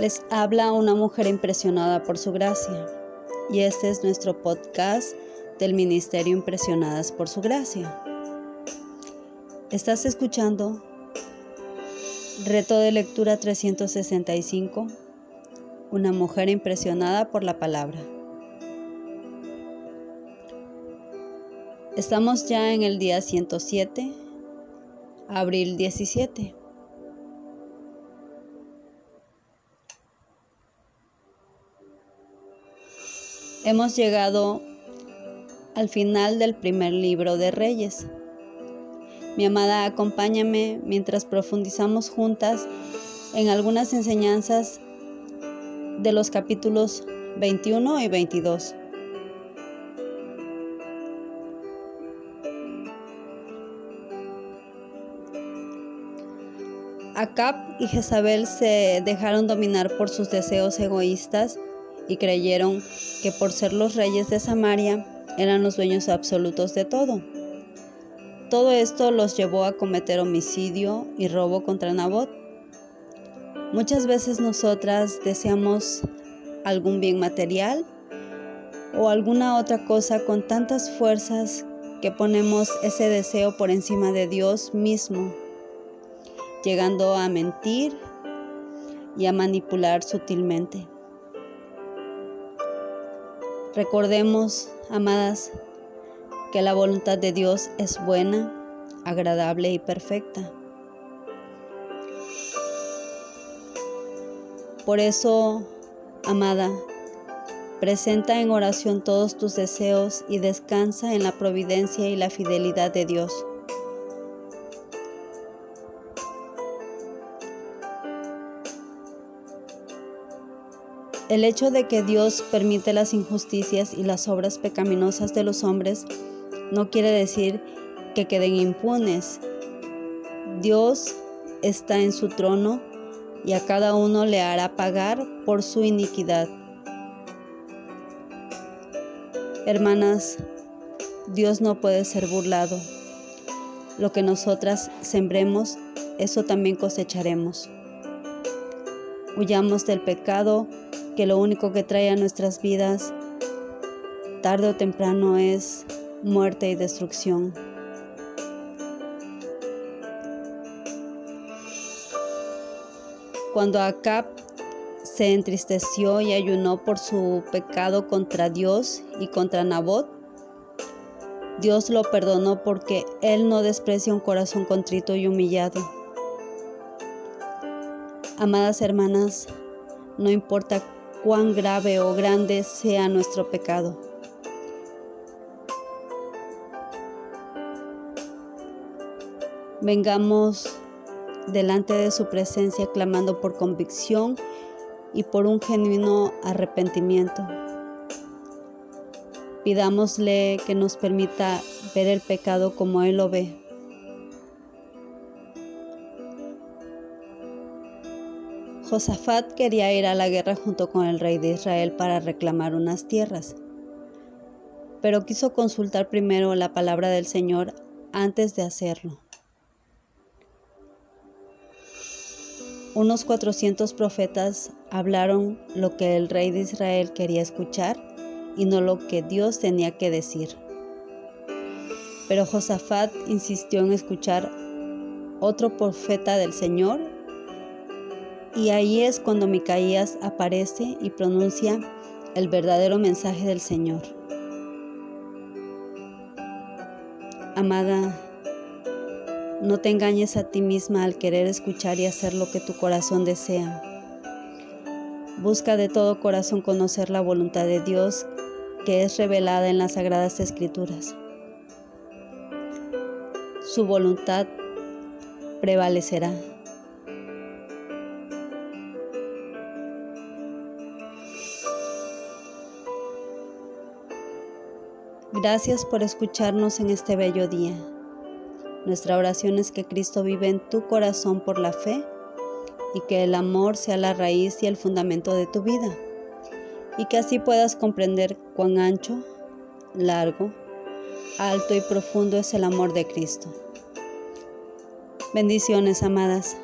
Les habla una mujer impresionada por su gracia y este es nuestro podcast del Ministerio Impresionadas por su gracia. Estás escuchando Reto de lectura 365, una mujer impresionada por la palabra. Estamos ya en el día 107, abril 17. Hemos llegado al final del primer libro de Reyes. Mi amada, acompáñame mientras profundizamos juntas en algunas enseñanzas de los capítulos 21 y 22. Acab y Jezabel se dejaron dominar por sus deseos egoístas y creyeron que por ser los reyes de Samaria eran los dueños absolutos de todo. Todo esto los llevó a cometer homicidio y robo contra Nabot. Muchas veces nosotras deseamos algún bien material o alguna otra cosa con tantas fuerzas que ponemos ese deseo por encima de Dios mismo, llegando a mentir y a manipular sutilmente. Recordemos, amadas, que la voluntad de Dios es buena, agradable y perfecta. Por eso, amada, presenta en oración todos tus deseos y descansa en la providencia y la fidelidad de Dios. El hecho de que Dios permite las injusticias y las obras pecaminosas de los hombres no quiere decir que queden impunes. Dios está en su trono y a cada uno le hará pagar por su iniquidad. Hermanas, Dios no puede ser burlado. Lo que nosotras sembremos, eso también cosecharemos. Huyamos del pecado que lo único que trae a nuestras vidas tarde o temprano es muerte y destrucción. Cuando Acab se entristeció y ayunó por su pecado contra Dios y contra Nabot, Dios lo perdonó porque Él no desprecia un corazón contrito y humillado. Amadas hermanas, no importa cuán grave o grande sea nuestro pecado. Vengamos delante de su presencia clamando por convicción y por un genuino arrepentimiento. Pidámosle que nos permita ver el pecado como Él lo ve Josafat quería ir a la guerra junto con el rey de Israel para reclamar unas tierras, pero quiso consultar primero la palabra del Señor antes de hacerlo. Unos 400 profetas hablaron lo que el rey de Israel quería escuchar y no lo que Dios tenía que decir. Pero Josafat insistió en escuchar otro profeta del Señor y ahí es cuando Micaías aparece y pronuncia el verdadero mensaje del Señor. Amada, no te engañes a ti misma al querer escuchar y hacer lo que tu corazón desea. Busca de todo corazón conocer la voluntad de Dios que es revelada en las sagradas escrituras. Su voluntad prevalecerá. Gracias por escucharnos en este bello día. Nuestra oración es que Cristo vive en tu corazón por la fe y que el amor sea la raíz y el fundamento de tu vida y que así puedas comprender cuán ancho, largo, alto y profundo es el amor de Cristo. Bendiciones, amadas.